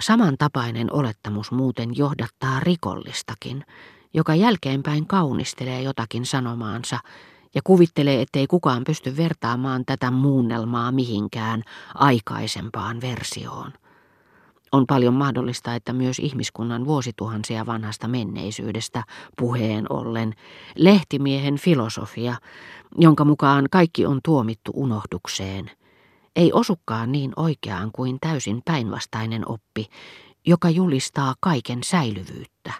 Samantapainen olettamus muuten johdattaa rikollistakin, joka jälkeenpäin kaunistelee jotakin sanomaansa ja kuvittelee, ettei kukaan pysty vertaamaan tätä muunnelmaa mihinkään aikaisempaan versioon. On paljon mahdollista, että myös ihmiskunnan vuosituhansia vanhasta menneisyydestä puheen ollen lehtimiehen filosofia, jonka mukaan kaikki on tuomittu unohdukseen, ei osukaan niin oikeaan kuin täysin päinvastainen oppi, joka julistaa kaiken säilyvyyttä.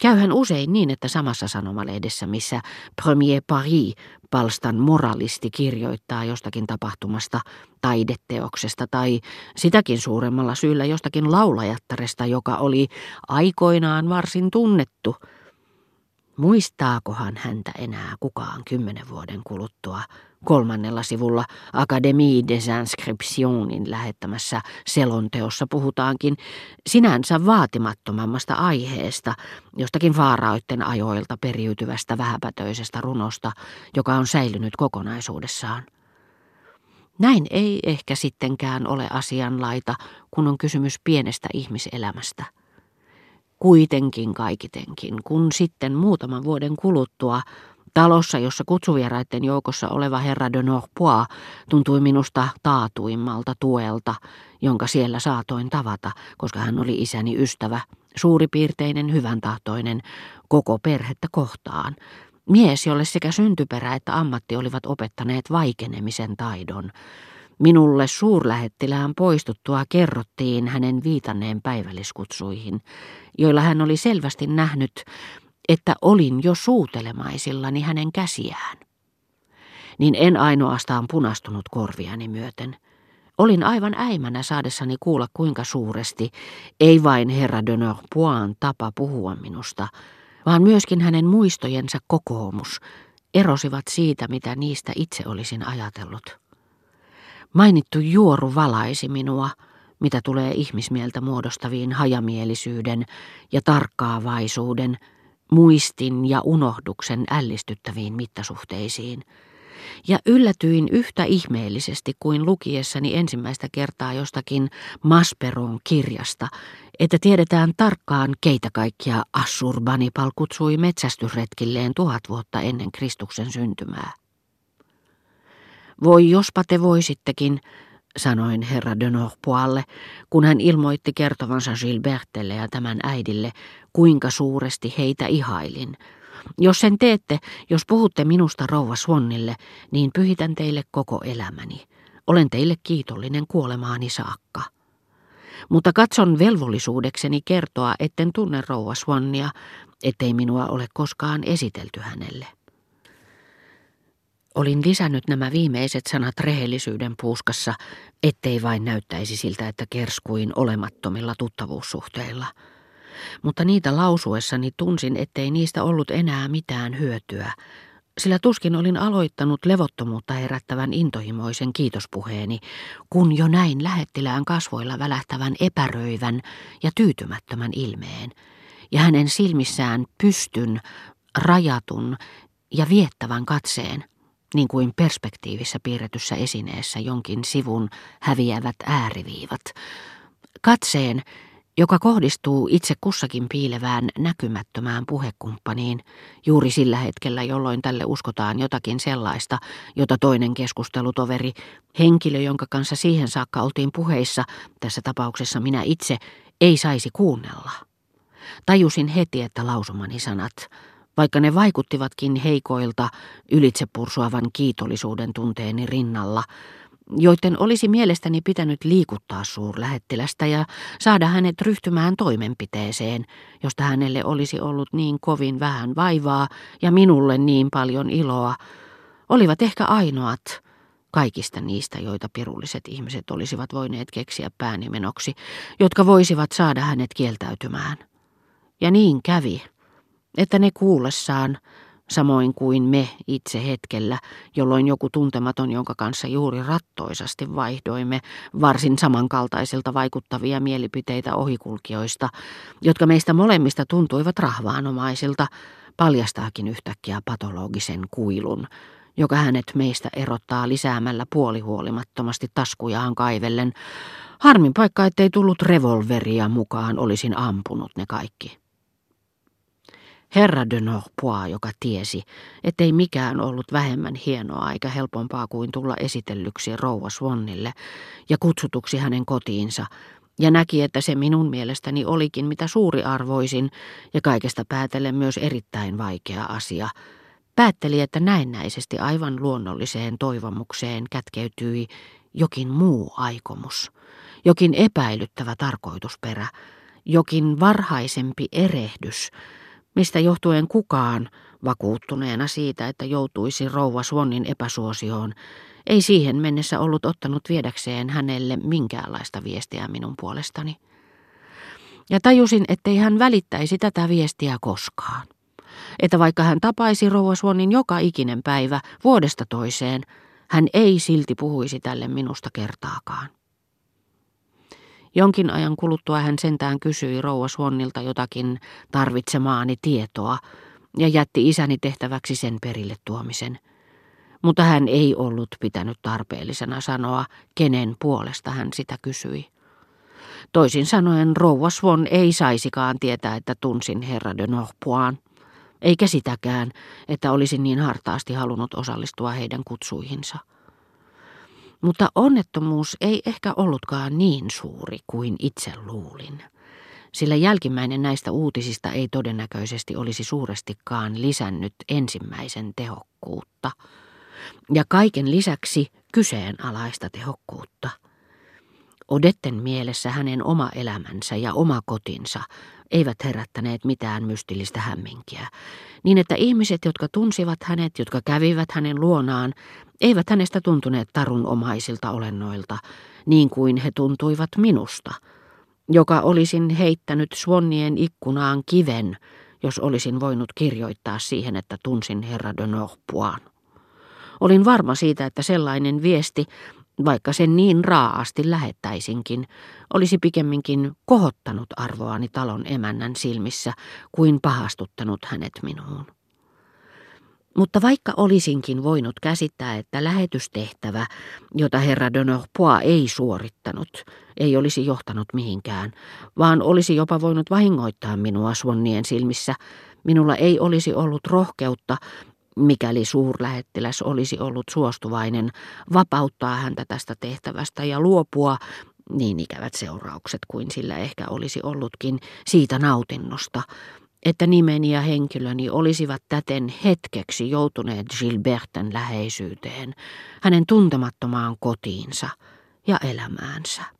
Käyhän usein niin, että samassa sanomalehdessä, missä Premier Paris palstan moralisti kirjoittaa jostakin tapahtumasta, taideteoksesta tai sitäkin suuremmalla syyllä jostakin laulajattaresta, joka oli aikoinaan varsin tunnettu. Muistaakohan häntä enää kukaan kymmenen vuoden kuluttua? Kolmannella sivulla Académie des Inscriptionin lähettämässä selonteossa puhutaankin sinänsä vaatimattomammasta aiheesta, jostakin vaaraoitten ajoilta periytyvästä vähäpätöisestä runosta, joka on säilynyt kokonaisuudessaan. Näin ei ehkä sittenkään ole asianlaita, kun on kysymys pienestä ihmiselämästä. Kuitenkin kaikitenkin, kun sitten muutaman vuoden kuluttua Talossa, jossa kutsuvieraiden joukossa oleva herra de Norpois tuntui minusta taatuimmalta tuelta, jonka siellä saatoin tavata, koska hän oli isäni ystävä, suuripiirteinen, hyvän tahtoinen, koko perhettä kohtaan. Mies, jolle sekä syntyperä että ammatti olivat opettaneet vaikenemisen taidon. Minulle suurlähettilään poistuttua kerrottiin hänen viitanneen päivälliskutsuihin, joilla hän oli selvästi nähnyt, että olin jo suutelemaisillani hänen käsiään. Niin en ainoastaan punastunut korviani myöten. Olin aivan äimänä saadessani kuulla kuinka suuresti, ei vain herra de Norpoin tapa puhua minusta, vaan myöskin hänen muistojensa kokoomus erosivat siitä, mitä niistä itse olisin ajatellut. Mainittu juoru valaisi minua, mitä tulee ihmismieltä muodostaviin hajamielisyyden ja tarkkaavaisuuden, muistin ja unohduksen ällistyttäviin mittasuhteisiin. Ja yllätyin yhtä ihmeellisesti kuin lukiessani ensimmäistä kertaa jostakin Masperon kirjasta, että tiedetään tarkkaan, keitä kaikkia Assurbanipal kutsui metsästysretkilleen tuhat vuotta ennen Kristuksen syntymää. Voi jospa te voisittekin, sanoin herra de Norpoalle, kun hän ilmoitti kertovansa Gilbertelle ja tämän äidille, kuinka suuresti heitä ihailin. Jos sen teette, jos puhutte minusta rouva Swannille, niin pyhitän teille koko elämäni. Olen teille kiitollinen kuolemaani saakka. Mutta katson velvollisuudekseni kertoa, etten tunne rouva Swannia, ettei minua ole koskaan esitelty hänelle. Olin lisännyt nämä viimeiset sanat rehellisyyden puuskassa, ettei vain näyttäisi siltä, että kerskuin olemattomilla tuttavuussuhteilla. Mutta niitä lausuessani tunsin, ettei niistä ollut enää mitään hyötyä, sillä tuskin olin aloittanut levottomuutta herättävän intohimoisen kiitospuheeni, kun jo näin lähettilään kasvoilla välähtävän epäröivän ja tyytymättömän ilmeen, ja hänen silmissään pystyn, rajatun ja viettävän katseen – niin kuin perspektiivissä piirretyssä esineessä jonkin sivun häviävät ääriviivat. Katseen, joka kohdistuu itse kussakin piilevään näkymättömään puhekumppaniin juuri sillä hetkellä, jolloin tälle uskotaan jotakin sellaista, jota toinen keskustelutoveri, henkilö, jonka kanssa siihen saakka oltiin puheissa, tässä tapauksessa minä itse, ei saisi kuunnella. Tajusin heti, että lausumani sanat vaikka ne vaikuttivatkin heikoilta ylitsepursuavan kiitollisuuden tunteeni rinnalla, joiden olisi mielestäni pitänyt liikuttaa suurlähettilästä ja saada hänet ryhtymään toimenpiteeseen, josta hänelle olisi ollut niin kovin vähän vaivaa ja minulle niin paljon iloa, olivat ehkä ainoat kaikista niistä, joita pirulliset ihmiset olisivat voineet keksiä päänimenoksi, jotka voisivat saada hänet kieltäytymään. Ja niin kävi että ne kuullessaan, samoin kuin me itse hetkellä, jolloin joku tuntematon, jonka kanssa juuri rattoisasti vaihdoimme varsin samankaltaisilta vaikuttavia mielipiteitä ohikulkijoista, jotka meistä molemmista tuntuivat rahvaanomaisilta, paljastaakin yhtäkkiä patologisen kuilun, joka hänet meistä erottaa lisäämällä puolihuolimattomasti taskujaan kaivellen. Harmin paikka, ettei tullut revolveria mukaan, olisin ampunut ne kaikki. Herra de Norpois, joka tiesi, ettei mikään ollut vähemmän hienoa eikä helpompaa kuin tulla esitellyksi rouva Swannille ja kutsutuksi hänen kotiinsa, ja näki, että se minun mielestäni olikin mitä suuri arvoisin ja kaikesta päätellen myös erittäin vaikea asia. Päätteli, että näennäisesti aivan luonnolliseen toivomukseen kätkeytyi jokin muu aikomus, jokin epäilyttävä tarkoitusperä, jokin varhaisempi erehdys, mistä johtuen kukaan, vakuuttuneena siitä, että joutuisi rouva Swannin epäsuosioon, ei siihen mennessä ollut ottanut viedäkseen hänelle minkäänlaista viestiä minun puolestani. Ja tajusin, ettei hän välittäisi tätä viestiä koskaan. Että vaikka hän tapaisi rouva Swannin joka ikinen päivä vuodesta toiseen, hän ei silti puhuisi tälle minusta kertaakaan. Jonkin ajan kuluttua hän sentään kysyi rouva Swannilta jotakin tarvitsemaani tietoa ja jätti isäni tehtäväksi sen perille tuomisen. Mutta hän ei ollut pitänyt tarpeellisena sanoa, kenen puolesta hän sitä kysyi. Toisin sanoen rouva Swan ei saisikaan tietää, että tunsin herra de Norpoin, eikä sitäkään, että olisin niin hartaasti halunnut osallistua heidän kutsuihinsa. Mutta onnettomuus ei ehkä ollutkaan niin suuri kuin itse luulin, sillä jälkimmäinen näistä uutisista ei todennäköisesti olisi suurestikaan lisännyt ensimmäisen tehokkuutta, ja kaiken lisäksi kyseenalaista tehokkuutta. Odetten mielessä hänen oma elämänsä ja oma kotinsa eivät herättäneet mitään mystillistä hämminkiä, niin että ihmiset, jotka tunsivat hänet, jotka kävivät hänen luonaan, eivät hänestä tuntuneet tarunomaisilta olennoilta, niin kuin he tuntuivat minusta, joka olisin heittänyt Swannien ikkunaan kiven, jos olisin voinut kirjoittaa siihen, että tunsin herra de Norpoin. Olin varma siitä, että sellainen viesti vaikka sen niin raaasti lähettäisinkin, olisi pikemminkin kohottanut arvoani talon emännän silmissä kuin pahastuttanut hänet minuun. Mutta vaikka olisinkin voinut käsittää, että lähetystehtävä, jota herra de Norpois ei suorittanut, ei olisi johtanut mihinkään, vaan olisi jopa voinut vahingoittaa minua Swannien silmissä, minulla ei olisi ollut rohkeutta mikäli suurlähettiläs olisi ollut suostuvainen, vapauttaa häntä tästä tehtävästä ja luopua, niin ikävät seuraukset kuin sillä ehkä olisi ollutkin, siitä nautinnosta, että nimeni ja henkilöni olisivat täten hetkeksi joutuneet Gilberten läheisyyteen, hänen tuntemattomaan kotiinsa ja elämäänsä.